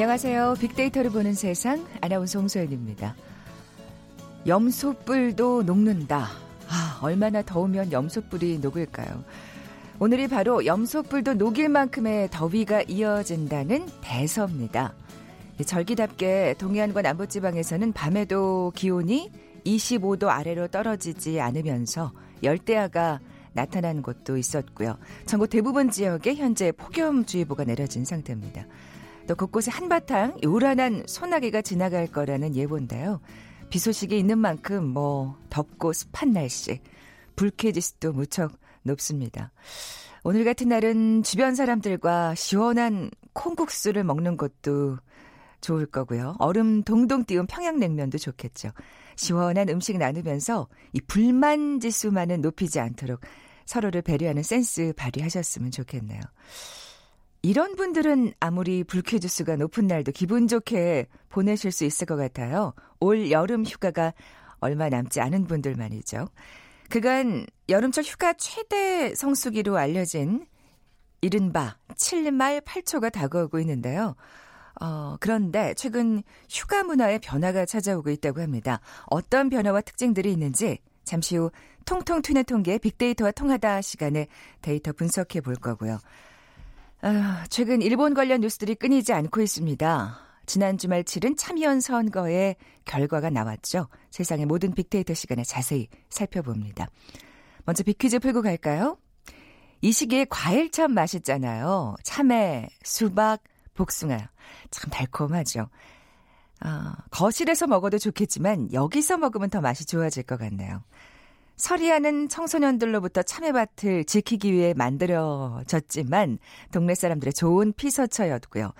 안녕하세요. 빅데이터를 보는 세상 아나운서 홍소연입니다. 염소뿔도 녹는다. 아, 얼마나 더우면 염소뿔이 녹을까요? 오늘이 바로 염소뿔도 녹일 만큼의 더위가 이어진다는 대서입니다. 절기답게 동해안과 남부지방에서는 밤에도 기온이 25도 아래로 떨어지지 않으면서 열대야가 나타난 곳도 있었고요. 전국 대부분 지역에 현재 폭염주의보가 내려진 상태입니다. 또 곳곳에 한바탕 요란한 소나기가 지나갈 거라는 예보인데요. 비 소식이 있는 만큼 뭐 덥고 습한 날씨, 불쾌지수도 무척 높습니다. 오늘 같은 날은 주변 사람들과 시원한 콩국수를 먹는 것도 좋을 거고요. 얼음 동동 띄운 평양냉면도 좋겠죠. 시원한 음식 나누면서 이 불만 지수만은 높이지 않도록 서로를 배려하는 센스 발휘하셨으면 좋겠네요. 이런 분들은 아무리 불쾌지수가 높은 날도 기분 좋게 보내실 수 있을 것 같아요. 올 여름 휴가가 얼마 남지 않은 분들 말이죠. 그간 여름철 휴가 최대 성수기로 알려진 이른바 7말 8초가 다가오고 있는데요. 어, 그런데 최근 휴가 문화의 변화가 찾아오고 있다고 합니다. 어떤 변화와 특징들이 있는지 잠시 후 통통 튀는 통계 빅데이터와 통하다 시간에 데이터 분석해 볼 거고요. 아, 최근 일본 관련 뉴스들이 끊이지 않고 있습니다. 지난 주말 치른 참여연 선거의 결과가 나왔죠. 세상의 모든 빅데이터 시간에 자세히 살펴봅니다. 먼저 빅퀴즈 풀고 갈까요? 이 시기에 과일 참 맛있잖아요. 참외, 수박, 복숭아. 참 달콤하죠. 아, 거실에서 먹어도 좋겠지만 여기서 먹으면 더 맛이 좋아질 것 같네요. 서리하는 청소년들로부터 참외밭을 지키기 위해 만들어졌지만 동네 사람들의 좋은 피서처였고요.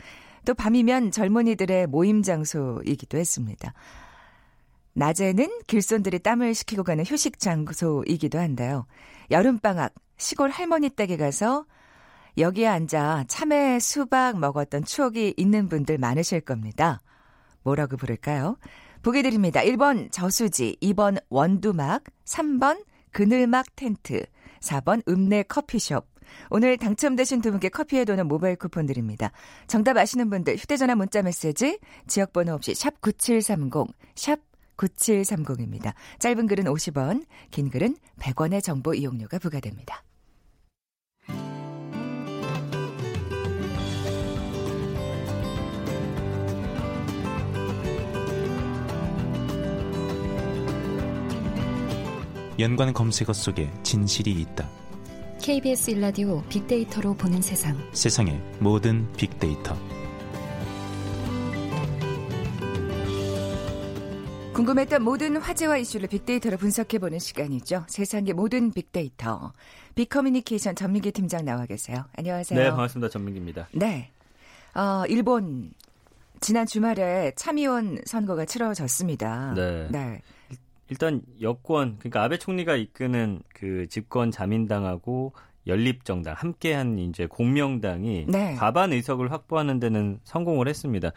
또 밤이면 젊은이들의 모임 장소이기도 했습니다. 낮에는 길손들이 땀을 식히고 가는 휴식 장소이기도 한데요. 여름방학 시골 할머니 댁에 가서 여기에 앉아 참외 수박 먹었던 추억이 있는 분들 많으실 겁니다. 뭐라고 부를까요? 보기 드립니다. 1번 저수지, 2번 원두막, 3번 그늘막 텐트, 4번 읍내 커피숍. 오늘 당첨되신 두 분께 커피에 도는 모바일 쿠폰 드립니다. 정답 아시는 분들 휴대전화 문자 메시지 지역번호 없이 샵 9730, 샵 9730입니다. 짧은 글은 50원, 긴 글은 100원의 정보 이용료가 부과됩니다. 연관 검색어 속에 진실이 있다. KBS 일라디오 빅데이터로 보는 세상. 세상의 모든 빅데이터. 궁금했던 모든 화제와 이슈를 빅데이터로 분석해보는 시간이죠. 세상의 모든 빅데이터. 빅커뮤니케이션 전민기 팀장 나와 계세요. 안녕하세요. 네, 반갑습니다. 전민기입니다. 네. 어, 일본 지난 주말에 참의원 선거가 치러졌습니다. 네. 네. 일단 여권 그러니까 아베 총리가 이끄는 그 집권 자민당하고 연립정당 함께한 이제 공명당이 네. 과반 의석을 확보하는 데는 성공을 했습니다.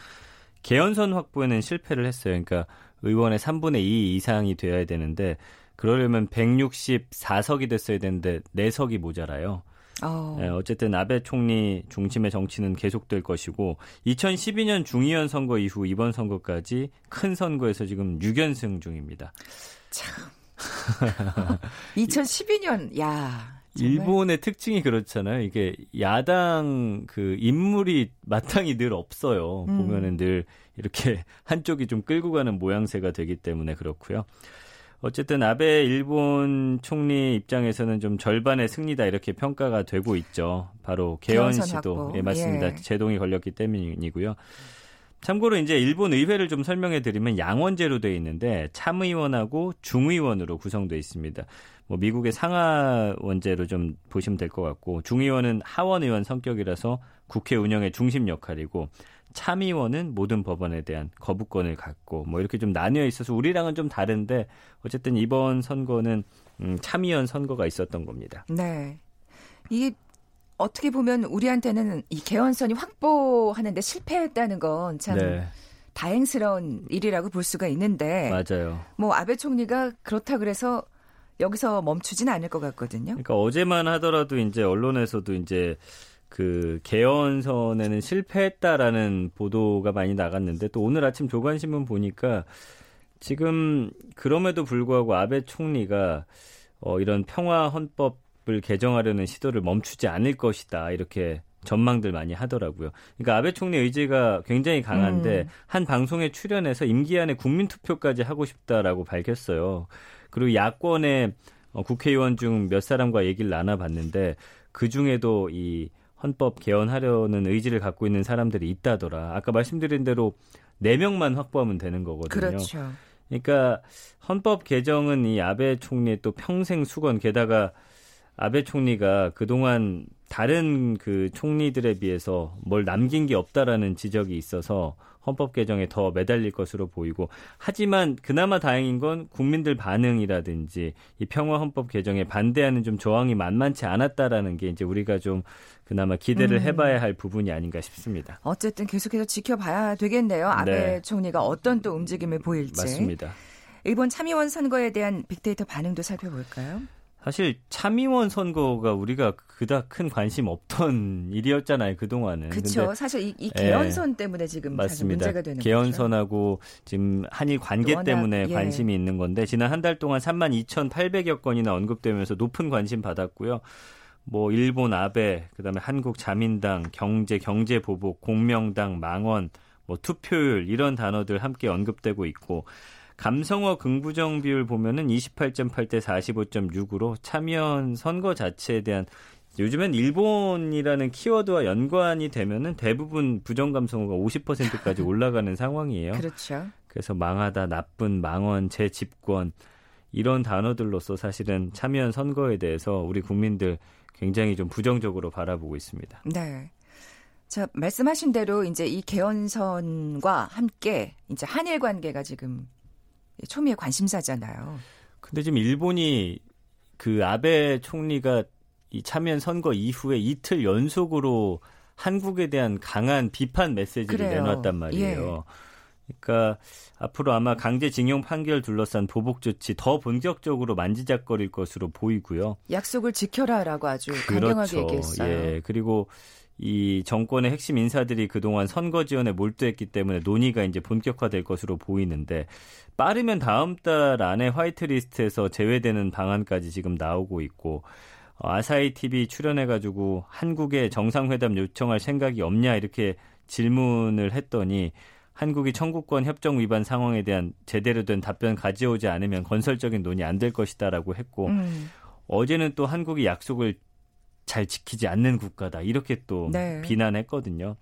개헌선 확보에는 실패를 했어요. 그러니까 의원의 3분의 2 이상이 되어야 되는데 그러려면 164석이 됐어야 되는데 4석이 모자라요. 어. 네, 어쨌든 아베 총리 중심의 정치는 계속될 것이고 2012년 중의원 선거 이후 이번 선거까지 큰 선거에서 지금 6연승 중입니다. 참. 2012년 야. 정말. 일본의 특징이 그렇잖아요. 이게 야당 그 인물이 마땅히 늘 없어요. 음. 보면은 늘 이렇게 한쪽이 좀 끌고 가는 모양새가 되기 때문에 그렇고요. 어쨌든 아베 일본 총리 입장에서는 좀 절반의 승리다 이렇게 평가가 되고 있죠. 바로 개헌 시도 예 맞습니다. 예. 제동이 걸렸기 때문이고요. 참고로 이제 일본 의회를 좀 설명해 드리면 양원제로 돼 있는데 참의원하고 중의원으로 구성되어 있습니다. 뭐 미국의 상하 원제로 좀 보시면 될 것 같고 중의원은 하원 의원 성격이라서 국회 운영의 중심 역할이고 참의원은 모든 법안에 대한 거부권을 갖고 뭐 이렇게 좀 나뉘어 있어서 우리랑은 좀 다른데 어쨌든 이번 선거는 음, 참의원 선거가 있었던 겁니다. 네. 이게 어떻게 보면 우리한테는 이 개헌선이 확보하는데 실패했다는 건참 네. 다행스러운 일이라고 볼 수가 있는데 맞아요. 뭐 아베 총리가 그렇다 그래서 여기서 멈추진 않을 것 같거든요. 그러니까 어제만 하더라도 이제 언론에서도 이제 그 개헌선에는 실패했다라는 보도가 많이 나갔는데 또 오늘 아침 조간신문 보니까 지금 그럼에도 불구하고 아베 총리가 어 이런 평화 헌법을 개정하려는 시도를 멈추지 않을 것이다 이렇게 전망들 많이 하더라고요. 그러니까 아베 총리 의지가 굉장히 강한데 음. 한 방송에 출연해서 임기 안에 국민 투표까지 하고 싶다라고 밝혔어요. 그리고 야권의 어, 국회의원 중 몇 사람과 얘기를 나눠봤는데 그 중에도 이 헌법 개헌하려는 의지를 갖고 있는 사람들이 있다더라. 아까 말씀드린 대로 4명만 확보하면 되는 거거든요. 그렇죠. 그러니까 헌법 개정은 이 아베 총리의 또 평생 수건 게다가 아베 총리가 그동안 다른 그 총리들에 비해서 뭘 남긴 게 없다라는 지적이 있어서 헌법 개정에 더 매달릴 것으로 보이고 하지만 그나마 다행인 건 국민들 반응이라든지 이 평화 헌법 개정에 반대하는 좀 저항이 만만치 않았다라는 게 이제 우리가 좀 그나마 기대를 음. 해봐야 할 부분이 아닌가 싶습니다. 어쨌든 계속해서 지켜봐야 되겠네요. 아베 네. 총리가 어떤 또 움직임을 보일지. 맞습니다. 일본 참의원 선거에 대한 빅데이터 반응도 살펴볼까요? 사실 참의원 선거가 우리가 그닥 큰 관심 없던 일이었잖아요 그 동안은. 그렇죠. 사실 이, 이 개헌선 예, 때문에 지금 맞습니다. 문제가 되는 개헌선하고 거죠. 지금 한일 관계 워낙, 때문에 예. 관심이 있는 건데 지난 한 달 동안 3만 2,800여 건이나 언급되면서 높은 관심 받았고요. 뭐 일본 아베, 그다음에 한국 자민당, 경제 경제 보복, 공명당, 망원, 뭐 투표율 이런 단어들 함께 언급되고 있고 감성어 긍부정 비율 보면은 28.8대 45.6으로 참여연 선거 자체에 대한 요즘엔 일본이라는 키워드와 연관이 되면은 대부분 부정 감성어가 50%까지 올라가는 상황이에요. 그렇죠. 그래서 망하다, 나쁜, 망언, 재집권 이런 단어들로서 사실은 참여연 선거에 대해서 우리 국민들 굉장히 좀 부정적으로 바라보고 있습니다. 네. 자, 말씀하신 대로 이제 이 개헌선과 함께 이제 한일 관계가 지금 초미의 관심사잖아요. 근데 지금 일본이 그 아베 총리가 이 참여연 선거 이후에 이틀 연속으로 한국에 대한 강한 비판 메시지를 그래요. 내놨단 말이에요. 예. 그러니까 앞으로 아마 강제징용 판결 둘러싼 보복 조치 더 본격적으로 만지작거릴 것으로 보이고요. 약속을 지켜라라고 아주 그렇죠. 강경하게 얘기했어요. 예. 그리고 이 정권의 핵심 인사들이 그동안 선거 지원에 몰두했기 때문에 논의가 이제 본격화될 것으로 보이는데 빠르면 다음 달 안에 화이트리스트에서 제외되는 방안까지 지금 나오고 있고 어, 아사히 TV 출연해가지고 한국에 정상회담 요청할 생각이 없냐 이렇게 질문을 했더니 한국이 청구권 협정 위반 상황에 대한 제대로 된 답변 가져오지 않으면 건설적인 논의 안 될 것이다라고 했고 음. 어제는 또 한국이 약속을 잘 지키지 않는 국가다 이렇게 또 네. 비난했거든요.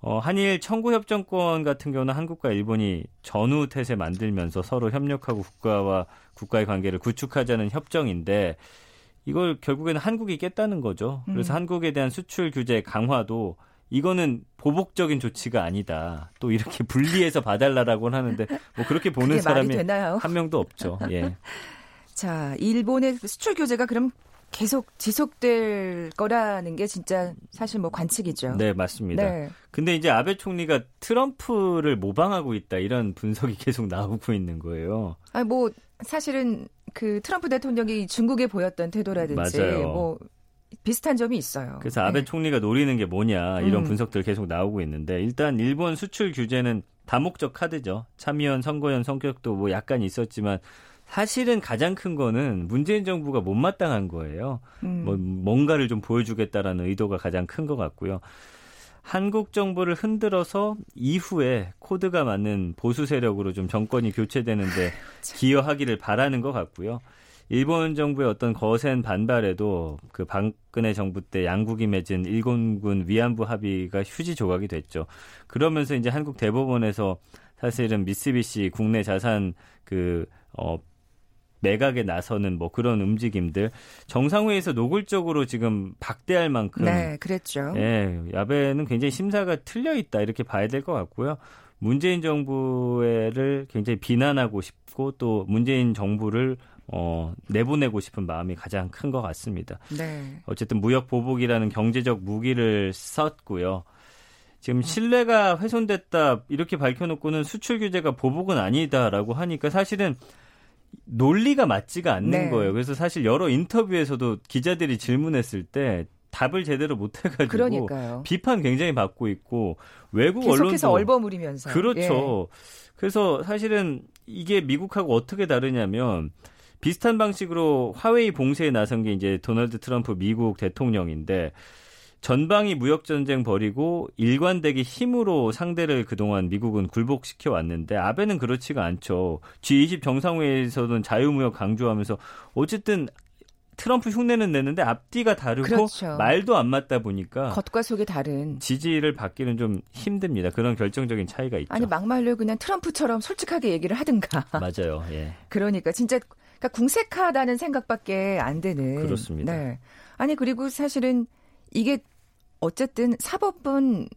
어, 한일 청구협정권 같은 경우는 한국과 일본이 전후 태세 만들면서 서로 협력하고 국가와 국가의 관계를 구축하자는 협정인데 이걸 결국에는 한국이 깼다는 거죠. 그래서 음. 한국에 대한 수출 규제 강화도 이거는 보복적인 조치가 아니다. 또 이렇게 분리해서 봐달라라고는 하는데 뭐 그렇게 보는 사람이 한 명도 없죠. 예. 자, 일본의 수출 규제가 그럼 계속 지속될 거라는 게 진짜 사실 뭐 관측이죠. 네, 맞습니다. 네. 근데 이제 아베 총리가 트럼프를 모방하고 있다 이런 분석이 계속 나오고 있는 거예요. 아니 뭐 사실은 그 트럼프 대통령이 중국에 보였던 태도라든지 맞아요. 뭐 비슷한 점이 있어요. 그래서 아베 네. 총리가 노리는 게 뭐냐 이런 음. 분석들 계속 나오고 있는데 일단 일본 수출 규제는 다목적 카드죠. 참의원 선거연 성격도 뭐 약간 있었지만 사실은 가장 큰 거는 문재인 정부가 못마땅한 거예요. 음. 뭐 뭔가를 좀 보여주겠다라는 의도가 가장 큰 것 같고요. 한국 정부를 흔들어서 이후에 코드가 맞는 보수 세력으로 좀 정권이 교체되는데 기여하기를 바라는 것 같고요. 일본 정부의 어떤 거센 반발에도 그 박근혜 정부 때 양국이 맺은 일본군 위안부 합의가 휴지 조각이 됐죠. 그러면서 이제 한국 대법원에서 사실은 미쓰비시 국내 자산 그 어, 매각에 나서는 뭐 그런 움직임들 정상회의에서 노골적으로 지금 박대할 만큼 네, 그랬죠. 예, 야베는 굉장히 심사가 틀려 있다 이렇게 봐야 될 것 같고요. 문재인 정부를 굉장히 비난하고 싶고 또 문재인 정부를 어, 내보내고 싶은 마음이 가장 큰 것 같습니다. 네. 어쨌든 무역 보복이라는 경제적 무기를 썼고요. 지금 신뢰가 훼손됐다 이렇게 밝혀놓고는 수출 규제가 보복은 아니다라고 하니까 사실은 논리가 맞지가 않는 네. 거예요. 그래서 사실 여러 인터뷰에서도 기자들이 질문했을 때 답을 제대로 못 해가지고 그러니까요. 비판 굉장히 받고 있고 외국 계속해서 언론도 얼버무리면서 그렇죠. 예. 그래서 사실은 이게 미국하고 어떻게 다르냐면 비슷한 방식으로 화웨이 봉쇄에 나선 게 이제 도널드 트럼프 미국 대통령인데 전방위 무역 전쟁 벌이고 일관되게 힘으로 상대를 그동안 미국은 굴복시켜 왔는데 아베는 그렇지가 않죠. G20 정상회의에서는 자유무역 강조하면서 어쨌든 트럼프 흉내는 내는데 앞뒤가 다르고 그렇죠. 말도 안 맞다 보니까 겉과 속이 다른. 지지를 받기는 좀 힘듭니다. 그런 결정적인 차이가 있죠. 아니 막말로 그냥 트럼프처럼 솔직하게 얘기를 하든가. 맞아요. 예. 그러니까 진짜 그러니까 궁색하다는 생각밖에 안 되는. 그렇습니다. 네. 아니 그리고 사실은 이게 어쨌든 사법은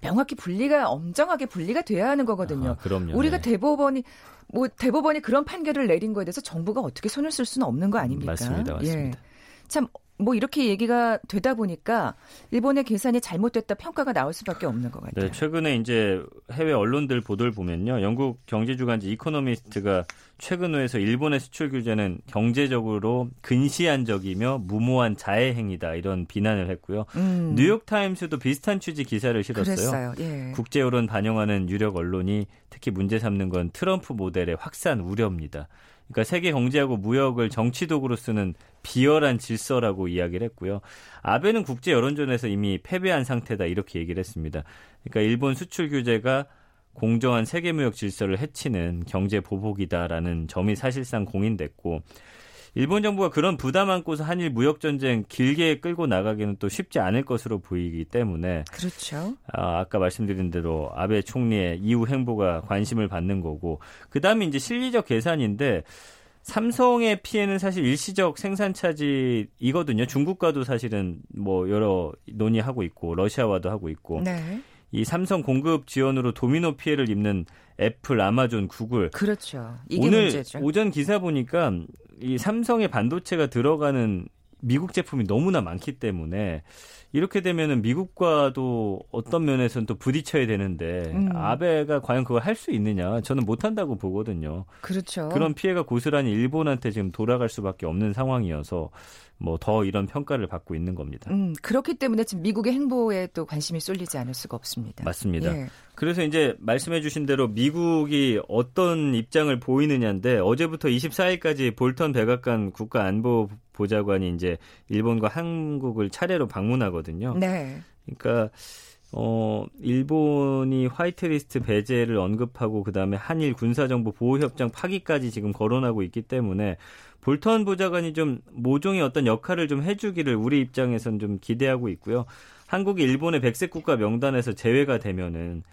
명확히 분리가 엄정하게 분리가 돼야 하는 거거든요. 아, 그럼요. 우리가 네. 대법원이 뭐 대법원이 그런 판결을 내린 거에 대해서 정부가 어떻게 손을 쓸 수는 없는 거 아닙니까? 맞습니다. 맞습니다. 예. 참 뭐 이렇게 얘기가 되다 보니까 일본의 계산이 잘못됐다 평가가 나올 수밖에 없는 것 같아요. 네, 최근에 이제 해외 언론들 보도를 보면요. 영국 경제주간지 이코노미스트가 최근호에서 일본의 수출 규제는 경제적으로 근시안적이며 무모한 자해 행위다 이런 비난을 했고요. 음, 뉴욕 타임스도 비슷한 취지 기사를 실었어요. 예. 국제 여론 반영하는 유력 언론이 특히 문제 삼는 건 트럼프 모델의 확산 우려입니다. 그러니까 세계 경제하고 무역을 정치 도구로 쓰는 비열한 질서라고 이야기를 했고요. 아베는 국제 여론전에서 이미 패배한 상태다 이렇게 얘기를 했습니다. 그러니까 일본 수출 규제가 공정한 세계 무역 질서를 해치는 경제 보복이다라는 점이 사실상 공인됐고 일본 정부가 그런 부담 안고서 한일 무역 전쟁 길게 끌고 나가기는 또 쉽지 않을 것으로 보이기 때문에 그렇죠. 아, 아까 말씀드린 대로 아베 총리의 이후 행보가 관심을 받는 거고 그다음에 이제 실리적 계산인데 삼성의 피해는 사실 일시적 생산 차질이거든요. 중국과도 사실은 뭐 여러 논의하고 있고 러시아와도 하고 있고 네. 이 삼성 공급 지원으로 도미노 피해를 입는 애플, 아마존, 구글 그렇죠. 이게 오늘 문제죠. 오전 기사 보니까 이 삼성의 반도체가 들어가는 미국 제품이 너무나 많기 때문에 이렇게 되면은 미국과도 어떤 면에서는 또 부딪혀야 되는데 음. 아베가 과연 그걸 할 수 있느냐 저는 못한다고 보거든요. 그렇죠. 그런 피해가 고스란히 일본한테 지금 돌아갈 수밖에 없는 상황이어서 뭐 더 이런 평가를 받고 있는 겁니다. 음, 그렇기 때문에 지금 미국의 행보에 또 관심이 쏠리지 않을 수가 없습니다. 맞습니다. 예. 그래서 이제 말씀해 주신 대로 미국이 어떤 입장을 보이느냐인데 어제부터 24일까지 볼턴 백악관 국가안보 보좌관이 이제 일본과 한국을 차례로 방문하거든요. 네. 그러니까 어 일본이 화이트리스트 배제를 언급하고 그다음에 한일 군사정보 보호협정 파기까지 지금 거론하고 있기 때문에 볼턴 보좌관이 좀 모종의 어떤 역할을 좀 해주기를 우리 입장에선 좀 기대하고 있고요. 한국이 일본의 백색 국가 명단에서 제외가 되면은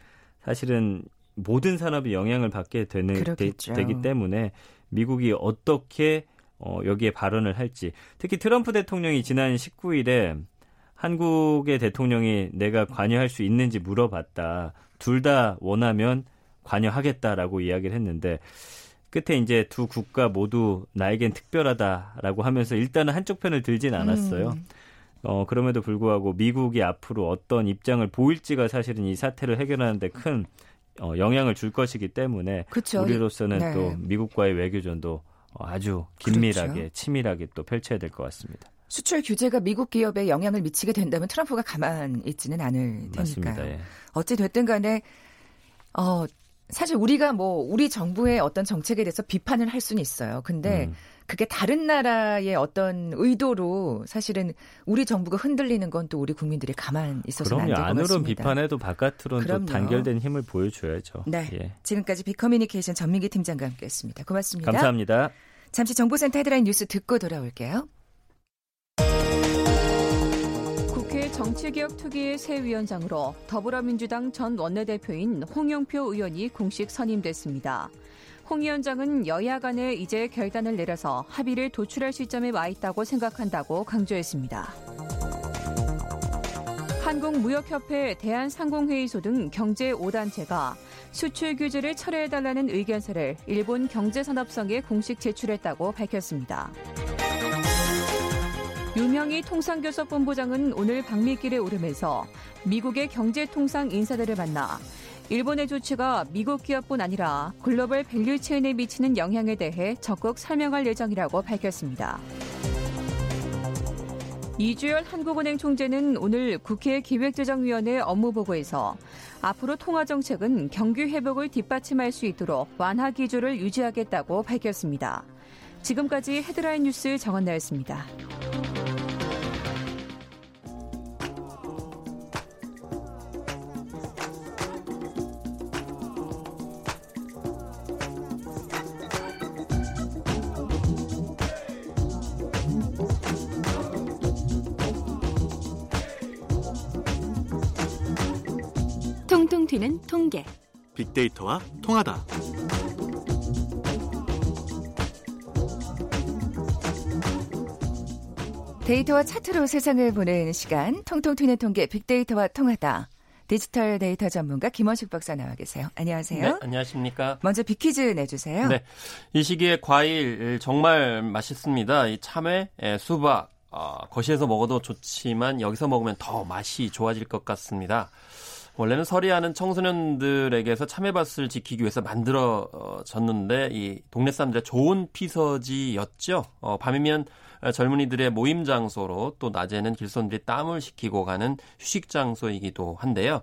사실은 모든 산업이 영향을 받게 되는 되. 되기 때문에 미국이 어떻게 어, 여기에 발언을 할지 특히 트럼프 대통령이 지난 19일에 한국의 대통령이 내가 관여할 수 있는지 물어봤다. 둘 다 원하면 관여하겠다라고 이야기를 했는데 끝에 이제 두 국가 모두 나에겐 특별하다라고 하면서 일단은 한쪽 편을 들진 않았어요. 음. 어, 그럼에도 불구하고 미국이 앞으로 어떤 입장을 보일지가 사실은 이 사태를 해결하는데 큰 어, 영향을 줄 것이기 때문에 그렇죠. 우리로서는 네. 또 미국과의 외교전도 아주 긴밀하게 그렇죠. 치밀하게 또 펼쳐야 될 것 같습니다. 수출 규제가 미국 기업에 영향을 미치게 된다면 트럼프가 가만 있지는 않을. 테니까요. 예. 어찌 됐든 간에 어 사실 우리가 뭐 우리 정부의 어떤 정책에 대해서 비판을 할 수는 있어요. 근데 음. 그게 다른 나라의 어떤 의도로 사실은 우리 정부가 흔들리는 건 또 우리 국민들이 가만 있어서는 그럼요. 안될 것 안으로는 같습니다. 비판해도 바깥으로는 그럼요. 또 단결된 힘을 보여줘야죠. 네. 예. 지금까지 비커뮤니케이션 전민기 팀장과 함께했습니다. 고맙습니다. 감사합니다. 잠시 정보센터 헤드라인 뉴스 듣고 돌아올게요. 국회 정치개혁 특위의 새 위원장으로 더불어민주당 전 원내대표인 홍영표 의원이 공식 선임됐습니다. 홍 위원장은 여야 간에 이제 결단을 내려서 합의를 도출할 시점에 와 있다고 생각한다고 강조했습니다. 한국무역협회 대한상공회의소 등 경제 5단체가 수출 규제를 철회해달라는 의견서를 일본 경제산업성에 공식 제출했다고 밝혔습니다. 유명희 통상교섭본부장은 오늘 방미길에 오르면서 미국의 경제통상 인사들을 만나 일본의 조치가 미국 기업뿐 아니라 글로벌 value chain에 미치는 영향에 대해 적극 설명할 예정이라고 밝혔습니다. 이주열 한국은행 총재는 오늘 국회 기획재정위원회 업무보고에서 앞으로 통화정책은 경기 회복을 뒷받침할 수 있도록 완화 기조를 유지하겠다고 밝혔습니다. 지금까지 헤드라인 뉴스 정한나였습니다. 통통 튀는 통계. 빅데이터와 통하다. 데이터와 차트로 세상을 보는 시간 통통 튀는 통계 빅데이터와 통하다. 디지털 데이터 전문가 김원식 박사 나와 계세요. 안녕하세요. 네, 안녕하십니까. 먼저 빅퀴즈 내주세요. 네, 이 시기에 과일 정말 맛있습니다. 이 참외, 예, 수박, 어, 거실에서 먹어도 좋지만 여기서 먹으면 더 맛이 좋아질 것 같습니다. 원래는 서리하는 청소년들에게서 참외밭을 지키기 위해서 만들어졌는데 이 동네 사람들의 좋은 피서지였죠. 어, 밤이면 젊은이들의 모임 장소로 또 낮에는 길손들이 땀을 식히고 가는 휴식 장소이기도 한데요.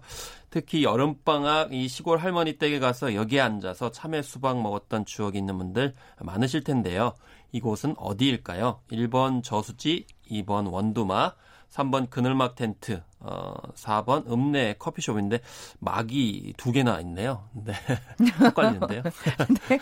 특히 여름방학 이 시골 할머니 댁에 가서 여기에 앉아서 참외 수박 먹었던 추억이 있는 분들 많으실 텐데요. 이곳은 어디일까요? 1번 저수지, 2번 원두마, 3번 그늘막 텐트, 어, 4번 읍내 커피숍인데 막이 두 개나 있네요. 네. 헷갈리는데요. 네.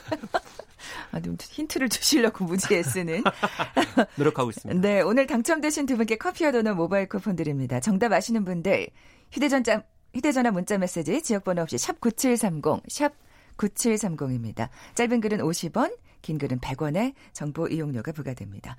아, 좀 힌트를 주시려고 무지 애쓰는. 노력하고 있습니다. 네, 오늘 당첨되신 두 분께 커피와 도넛 모바일 쿠폰 드립니다. 정답 아시는 분들 휴대전자 휴대전화 문자 메시지 지역번호 없이 샵 9730, 샵 9730입니다. 짧은 글은 50원, 긴 글은 100원의 정보 이용료가 부과됩니다.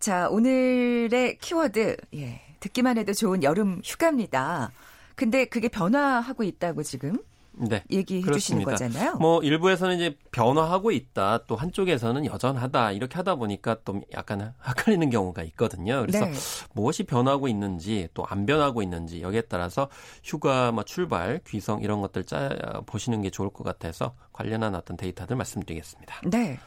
자, 오늘의 키워드, 예, 듣기만 해도 좋은 여름 휴가입니다. 근데 그게 변화하고 있다고 지금 네. 얘기해 주시는 거잖아요. 뭐 일부에서는 이제 변화하고 있다. 또 한쪽에서는 여전하다. 이렇게 하다 보니까 또 약간 헷갈리는 경우가 있거든요. 그래서 네. 무엇이 변하고 있는지 또 안 변하고 있는지 여기에 따라서 휴가 뭐 출발, 귀성 이런 것들 짜 보시는 게 좋을 것 같아서 관련한 어떤 데이터들 말씀드리겠습니다. 네.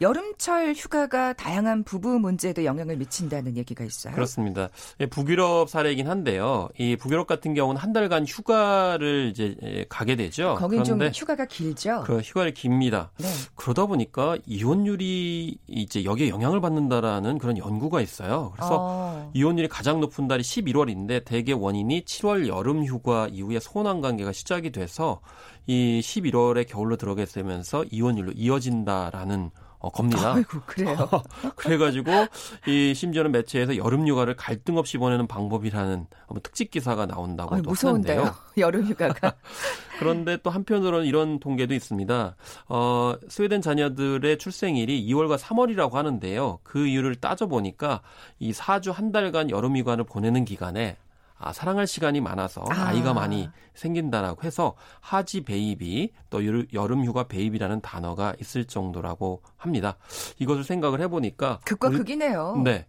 여름철 휴가가 다양한 부부 문제에도 영향을 미친다는 얘기가 있어요. 그렇습니다. 예, 북유럽 사례이긴 한데요. 이 북유럽 같은 경우는 한 달간 휴가를 이제 예, 가게 되죠. 거긴 좀 그런데 휴가가 길죠. 그 휴가를 깁니다. 네. 그러다 보니까 이혼율이 이제 여기에 영향을 받는다라는 그런 연구가 있어요. 그래서 어. 이혼율이 가장 높은 달이 11월인데 대개 원인이 7월 여름 휴가 이후에 소원한 관계가 시작이 돼서 이 11월에 겨울로 들어가게 되면서 이혼율로 이어진다라는 어, 겁니다. 아이고 그래요. 그래가지고 이 심지어는 매체에서 여름 휴가를 갈등 없이 보내는 방법이라는 뭐 특집 기사가 나온다고도 아이, 무서운데요. 하는데요. 여름 휴가가. 그런데 또 한편으로는 이런 통계도 있습니다. 어, 스웨덴 자녀들의 출생일이 2월과 3월이라고 하는데요. 그 이유를 따져 보니까 이 4주 한 달간 여름 휴가를 보내는 기간에 아, 사랑할 시간이 많아서 아. 아이가 많이 생긴다라고 해서 하지 baby 또 여름 휴가 baby라는 단어가 있을 정도라고 합니다. 이것을 생각을 해보니까 극과 우리- 극이네요. 네.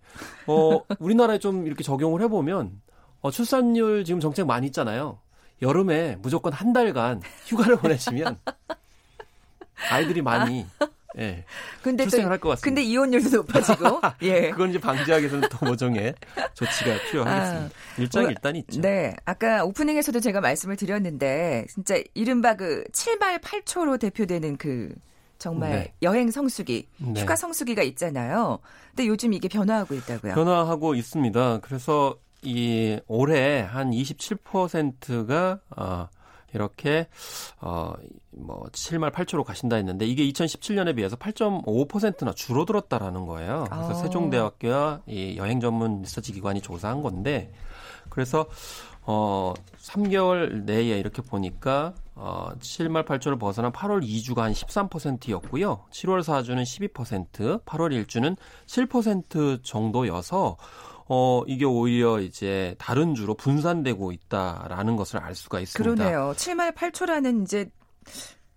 어, 우리나라에 좀 이렇게 적용을 해보면, 어, 출산율 지금 정책 많이 있잖아요. 여름에 무조건 한 달간 휴가를 보내시면 아이들이 많이, 예. 근데 또 출생을 할 것 같습니다. 근데 이혼율도 높아지고. 예. 그건 이제 방지하기 위해서는 또 모종의 조치가 필요하겠습니다. 일장일단이 있죠. 네. 아까 오프닝에서도 제가 말씀을 드렸는데 진짜 이른바 그 7발 8초로 대표되는 그 정말 네. 여행 성수기, 네. 휴가 성수기가 있잖아요. 근데 요즘 이게 변화하고 있다고요. 변화하고 있습니다. 그래서 이 올해 한 27%가 어 이렇게 어뭐 7말 8초로 가신다 했는데 이게 2017년에 비해서 8.5%나 줄어들었다라는 거예요. 그래서 아. 세종대학교와 이 여행 전문 리서치 기관이 조사한 건데 그래서 어 3개월 내에 이렇게 보니까 어 7말 8초를 벗어난 8월 2주가 한 13%였고요. 7월 4주는 12%, 8월 1주는 7% 정도여서 어 이게 오히려 이제 다른 주로 분산되고 있다라는 것을 알 수가 있습니다. 그러네요. 7말 8초라는 이제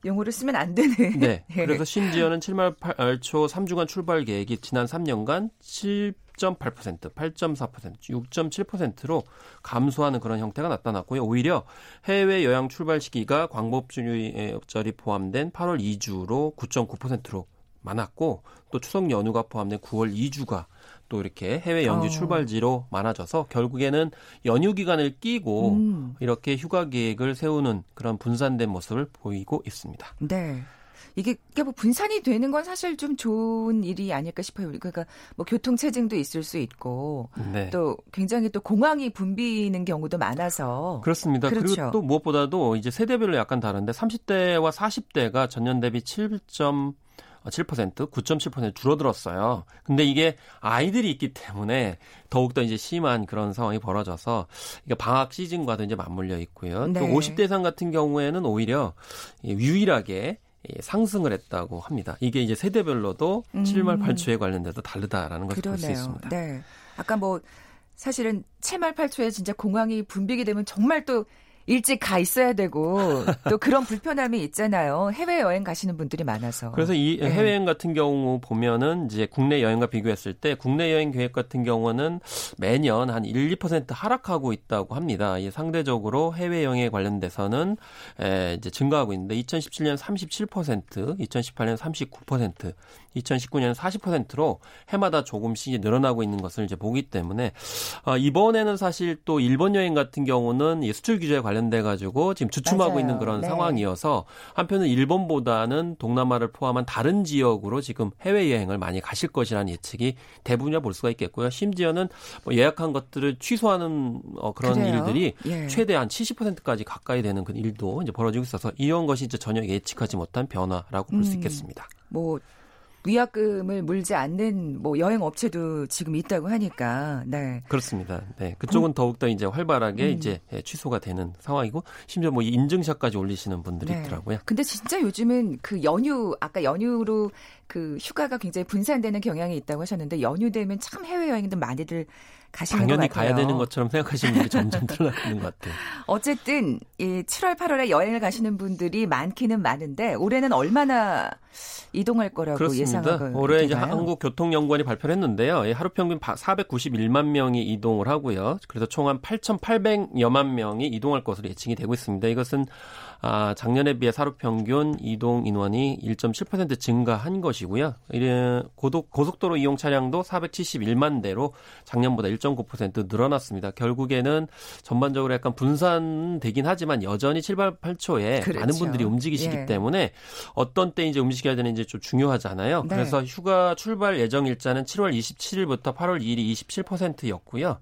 용어를 쓰면 안 되는. 네. 예. 그래서 심지어는 7말 8초 3주간 출발 계획이 지난 3년간 7.8%, 8.4%, 6.7%로 감소하는 그런 형태가 나타났고요. 오히려 해외 여행 출발 시기가 광복절이 포함된 8월 2주로 9.9%로 많았고 또 추석 연휴가 포함된 9월 2주가 또 이렇게 해외 연휴 어. 출발지로 많아져서 결국에는 연휴 기간을 끼고 음. 이렇게 휴가 계획을 세우는 그런 분산된 모습을 보이고 있습니다. 네. 이게, 이게 뭐 분산이 되는 건 사실 좀 좋은 일이 아닐까 싶어요. 그러니까 뭐 교통 체증도 있을 수 있고 네. 또 굉장히 또 공항이 붐비는 경우도 많아서 그렇습니다. 그 그렇죠. 리고 또 무엇보다도 이제 세대별로 약간 다른데 30대와 40대가 전년 대비 7점 7% 9.7% 줄어들었어요. 근데 이게 아이들이 있기 때문에 더욱더 이제 심한 그런 상황이 벌어져서 이게 방학 시즌과도 이제 맞물려 있고요. 네. 또 50대 이상 같은 경우에는 오히려 유일하게 예, 상승을 했다고 합니다. 이게 이제 세대별로도 음. 7말 8초에 관련돼서 다르다라는 것을 볼 수. 있습니다. 네. 아까 뭐 사실은 7말 8초에 진짜 공항이 붐비게 되면 정말 또 일찍 가 있어야 되고 또 그런 불편함이 있잖아요. 해외 여행 가시는 분들이 많아서. 그래서 이 네. 해외 여행 같은 경우 보면은 이제 국내 여행과 비교했을 때 국내 여행 계획 같은 경우는 매년 한 1, 2% 하락하고 있다고 합니다. 이 상대적으로 해외 여행에 관련돼서는 에, 이제 증가하고 있는데 2017년 37%, 2018년 39%, 2019년 40%로 해마다 조금씩 늘어나고 있는 것을 이제 보기 때문에 어, 이번에는 사실 또 일본 여행 같은 경우는 이 수출 규제에 관련 돼 가지고 지금 주춤하고 맞아요. 있는 그런 네. 상황이어서 한편은 일본보다는 동남아를 포함한 다른 지역으로 지금 해외 여행을 많이 가실 것이라는 예측이 대부분이라 볼 수가 있겠고요. 심지어는 뭐 예약한 것들을 취소하는 어, 그런 그래요? 일들이 예. 최대 한 70%까지 가까이 되는 그 일도 이제 벌어지고 있어서 이런 것이 이제 전혀 예측하지 못한 변화라고 볼수 음. 있겠습니다. 뭐 위약금을 물지 않는 뭐 여행 업체도 지금 있다고 하니까 네. 그렇습니다. 네, 그쪽은 더욱더 이제 활발하게 음. 이제 예, 취소가 되는 상황이고 심지어 뭐 인증샷까지 올리시는 분들이 네. 있더라고요. 근데 진짜 요즘은 그 연휴 아까 연휴로 그 휴가가 굉장히 분산되는 경향이 있다고 하셨는데 연휴 되면 참 해외 여행들 많이들 가시는 당연히 것 같아요. 가야 되는 것처럼 생각하시는 분들이 점점 늘어나는 것 같아요. 어쨌든 이 7월 8월에 여행을 가시는 분들이 많기는 많은데 올해는 얼마나 이동할 거라고. 예상하고 올해 이제? 한국교통연구원이 발표를 했는데요. 이 하루 평균 491만 명이 이동을 하고요. 그래서 총 한 8,800여만 명이 이동할 것으로 예측이 되고 있습니다. 이것은 아, 작년에 비해 하루 평균 이동 인원이 1.7% 증가한 것이고요. 고속, 고속도로 이용 차량도 471만 대로 작년보다 1.9% 늘어났습니다. 결국에는 전반적으로 약간 분산되긴 하지만 여전히 7발 8초에 그렇죠. 많은 분들이 움직이시기 예. 때문에 어떤 때 이제 움직여야 되는지 좀 중요하잖아요. 네. 그래서 휴가 출발 예정 일자는 7월 27일부터 8월 2일이 27%였고요.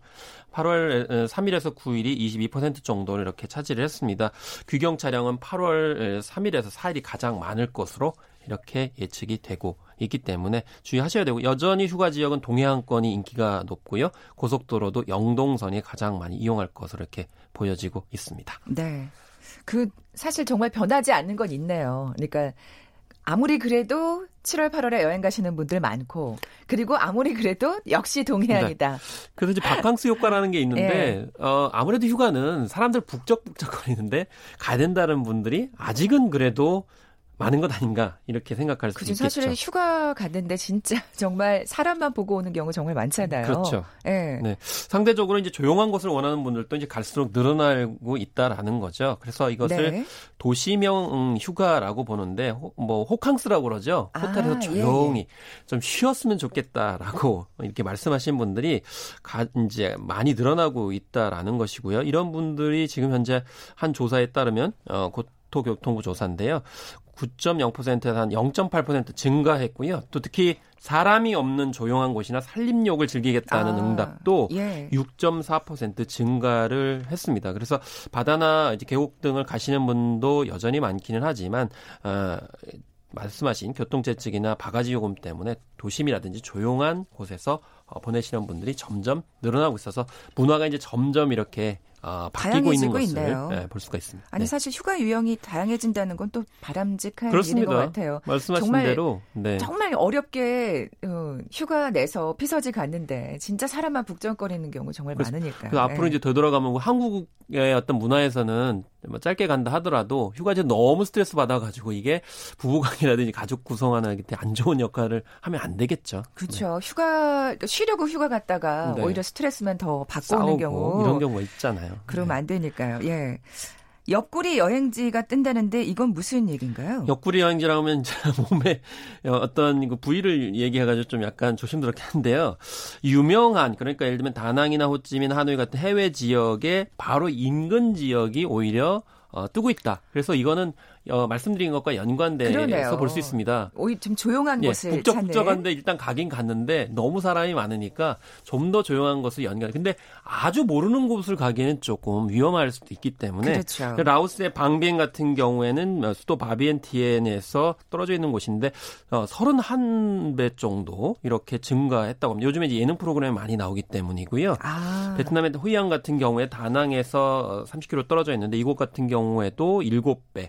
8월 3일에서 9일이 22% 정도를 이렇게 차지를 했습니다. 규경 차량은 8월 3일에서 4일이 가장 많을 것으로 이렇게 예측이 되고 있기 때문에 주의하셔야 되고 여전히 휴가 지역은 동해안권이 인기가 높고요. 고속도로도 영동선이 가장 많이 이용할 것으로 이렇게 보여지고 있습니다. 네. 그 사실 정말 변하지 않는 건 있네요. 그러니까 아무리 그래도 7월 8월에 여행 가시는 분들 많고 그리고 아무리 그래도 역시 동해안이다. 그래서 이제 바캉스 효과라는 게 있는데 어 아무래도 휴가는 사람들 북적북적거리는데 가야 된다는 분들이 아직은 그래도 많은 것 아닌가 이렇게 생각할 수. 있겠죠. 사실은 휴가 갔는데 진짜 정말 사람만 보고 오는 경우 정말 많잖아요. 그렇죠. 예. 네. 상대적으로 이제 조용한 곳을 원하는 분들도 이제 갈수록 늘어나고 있다라는 거죠. 그래서 이것을 네. 도시명 음, 휴가라고 보는데 호, 뭐 호캉스라고 그러죠. 아, 호텔에서 예, 조용히 좀 쉬었으면 좋겠다라고 이렇게 말씀하신 분들이 가, 이제 많이 늘어나고 있다라는 것이고요. 이런 분들이 지금 현재 한 조사에 따르면 어, 고토교통부 조사인데요. 9.0%에서 한 0.8% 증가했고요. 또 특히 사람이 없는 조용한 곳이나 산림욕을 즐기겠다는 아, 응답도 예. 6.4% 증가를 했습니다. 그래서 바다나 이제 계곡 등을 가시는 분도 여전히 많기는 하지만 어, 말씀하신 교통체증이나 바가지 요금 때문에 도심이라든지 조용한 곳에서 어, 보내시는 분들이 점점 늘어나고 있어서 문화가 이제 점점 이렇게 어, 바뀌고 있는 것을 있네요. 예, 볼 수가 있습니다. 아니 네. 사실 휴가 유형이 다양해진다는 건 또 바람직한 일인 그렇습니다. 것 같아요. 말씀하신 정말 대로 네. 정말 어렵게 어, 휴가 내서 피서지 갔는데 진짜 사람만 북적거리는 경우 정말 많으니까. 그 앞으로 예. 이제 되돌아가면 한국의 어떤 문화에서는 뭐 짧게 간다 하더라도 휴가제 너무 스트레스 받아가지고 이게 부부관계라든지 가족 구성하는 데안 좋은 역할을 하면 안 되겠죠. 그렇죠. 휴가 쉬려고 휴가 갔다가 네. 오히려 스트레스만 더 받고 오는 경우 이런 경우가 있잖아요. 그러면 네. 안 되니까요. 예. 옆구리 여행지가 뜬다는데 이건 무슨 얘기인가요? 옆구리 여행지라 면 몸에 어떤 그 부위를 얘기해가지고 좀 약간 조심스럽게 한데요. 유명한 그러니까 예를 들면 다낭이나 호찌민, 하노이 같은 해외 지역에 바로 인근 지역이 오히려 어, 뜨고 있다. 그래서 이거는 어, 말씀드린 것과 연관돼서 볼 수 있습니다. 오히려 좀 조용한 예, 곳을 북적북적한데 일단 가긴 갔는데 너무 사람이 많으니까 좀 더 조용한 곳을 연관. 근데 아주 모르는 곳을 가기에는 조금 위험할 수도 있기 때문에 그렇죠. 라오스의 방비엔 같은 경우에는 수도 바비엔티엔에서 떨어져 있는 곳인데 어, 31배 정도 이렇게 증가했다고 합니다. 요즘에 예능 프로그램이 많이 나오기 때문이고요. 아. 베트남의 호이안 같은 경우에 다낭에서 30km 떨어져 있는데 이곳 같은 경우에도 7배.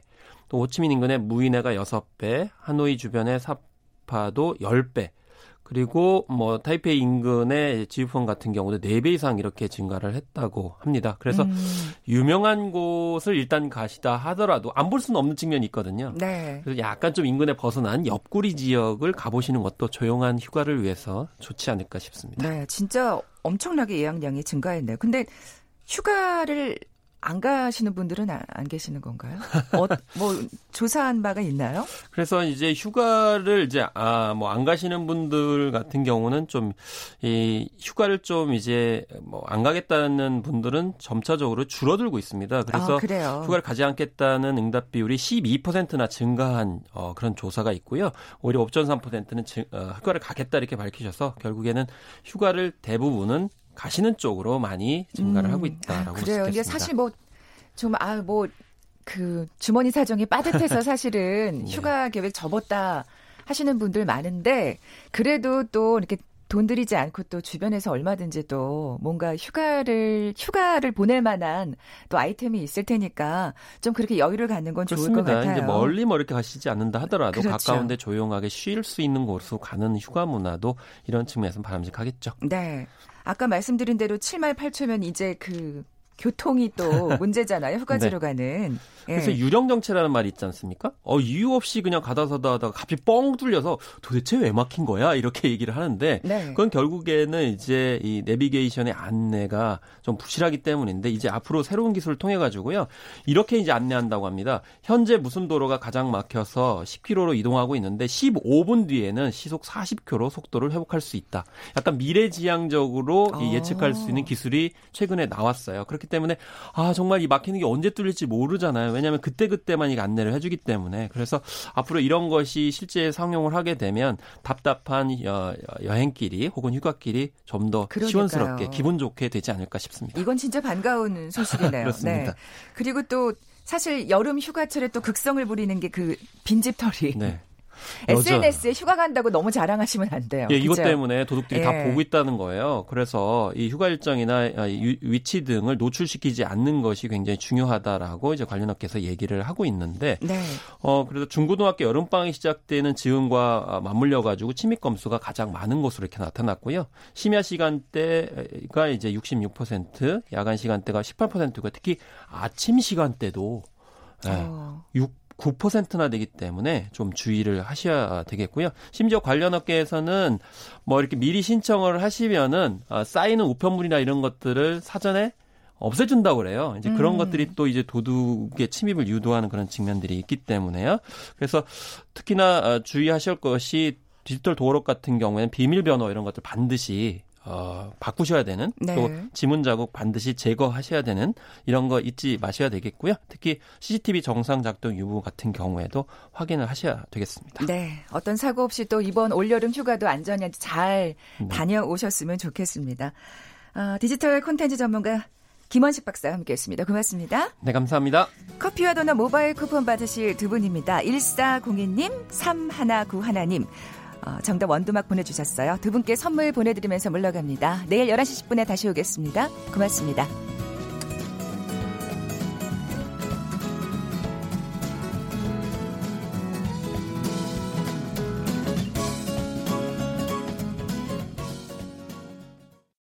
또 호치민 인근의 무이네가 6배, 하노이 주변의 사파도 10배. 그리고 뭐 타이페이 인근의 지우펀 같은 경우도 4배 이상 이렇게 증가를 했다고 합니다. 그래서 음. 유명한 곳을 일단 가시다 하더라도 안 볼 수는 없는 측면이 있거든요. 네. 그래서 약간 좀 인근에 벗어난 옆구리 지역을 가보시는 것도 조용한 휴가를 위해서 좋지 않을까 싶습니다. 네, 진짜 엄청나게 예약량이 증가했네요. 근데 휴가를 안 가시는 분들은 안, 안 계시는 건가요? 어, 뭐 조사한 바가 있나요? 그래서 이제 휴가를 이제 아 뭐 안 가시는 분들 같은 경우는 좀 이 휴가를 좀 이제 뭐 안 가겠다는 분들은 점차적으로 줄어들고 있습니다. 그래서 아. 휴가를 가지 않겠다는 응답 비율이 12%나 증가한 어, 그런 조사가 있고요. 오히려 5.3%는 증, 어, 휴가를 가겠다 이렇게 밝히셔서 결국에는 휴가를 대부분은 가시는 쪽으로 많이 증가를 음, 하고 있다라고 아, 그래요. 이게 사실 뭐 좀아뭐그 주머니 사정이 빠듯해서 사실은 네. 휴가 계획 접었다 하시는 분들 많은데 그래도 또 이렇게 돈 들이지 않고 또 주변에서 얼마든지 또 뭔가 휴가를 휴가를 보낼 만한 또 아이템이 있을 테니까 좀 그렇게 여유를 갖는 건 좋을 것 그렇습니다. 같아요. 이제 멀리 뭐 이렇게 가시지 않는다 하더라도 그렇죠. 가까운데 조용하게 쉴 수 있는 곳으로 가는 휴가 문화도 이런 측면에서 바람직하겠죠. 네. 아까 말씀드린 대로 7말 8초면 이제 그 교통이 또 문제잖아요. 휴가지로 가는. 예. 네. 그래서 유령 정체라는 말이 있지 않습니까? 어 이유 없이 그냥 가다 서다 하다가 갑자기 뻥 뚫려서 도대체 왜 막힌 거야? 이렇게 얘기를 하는데 네. 그건 결국에는 이제 이 내비게이션의 안내가 좀 부실하기 때문인데 이제 앞으로 새로운 기술을 통해 가지고요. 이렇게 이제 안내한다고 합니다. 현재 무슨 도로가 가장 막혀서 10km로 이동하고 있는데 15분 뒤에는 시속 40km 속도를 회복할 수 있다. 약간 미래지향적으로 이 아. 예측할 수 있는 기술이 최근에 나왔어요. 그렇기 때문에 아 정말 이 막히는 게 언제 뚫릴지 모르잖아요. 왜냐하면 그때 그때만 이게 안내를 해주기 때문에 그래서 앞으로 이런 것이 실제 상용을 하게 되면 답답한 여, 여행길이 혹은 휴가길이 좀 더. 시원스럽게 기분 좋게 되지 않을까 싶습니다. 이건 진짜 반가운 소식이네요. 그렇습니다. 네. 그리고 또 사실 여름 휴가철에 또 극성을 부리는 게 그 빈집털이. 네. SNS에 휴가 간다고 너무 자랑하시면 안 돼요. 예, 이것 그죠? 때문에 도둑들이 예. 다 보고 있다는 거예요. 그래서 이 휴가 일정이나 아, 이 위치 등을 노출시키지 않는 것이 굉장히 중요하다라고 이제 관련 업계에서 얘기를 하고 있는데 네. 어 그래서 중고등학교 여름방학이 시작되는 즈음과 아, 맞물려 가지고 침입 건수가 가장 많은 것으로 이렇게 나타났고요. 심야 시간대가 이제 66%, 야간 시간대가 18%가 특히 아침 시간대도 어. 6 9%나 되기 때문에 좀 주의를 하셔야 되겠고요. 심지어 관련 업계에서는 뭐 이렇게 미리 신청을 하시면은 어, 쌓이는 우편물이나 이런 것들을 사전에 없애준다고 그래요. 이제 그런 음. 것들이 또 이제 도둑의 침입을 유도하는 그런 측면들이 있기 때문에요. 그래서 특히나 어, 주의하실 것이 디지털 도어록 같은 경우에는 비밀 번호 이런 것들 반드시 어, 바꾸셔야 되는 네. 또 지문 자국 반드시 제거하셔야 되는 이런 거 잊지 마셔야 되겠고요. 특히 CCTV 정상 작동 유무 같은 경우에도 확인을 하셔야 되겠습니다. 네. 어떤 사고 없이 또 이번 올여름 휴가도 안전히 잘 네. 다녀오셨으면 좋겠습니다. 아, 디지털 콘텐츠 전문가 김원식 박사와 함께했습니다. 고맙습니다. 네, 감사합니다. 커피와 도넛 모바일 쿠폰 받으실 두 분입니다. 1402님, 3191님. 어, 정답 원두막 보내주셨어요. 두 분께 선물 보내드리면서 물러갑니다. 내일 11시 10분에 다시 오겠습니다. 고맙습니다.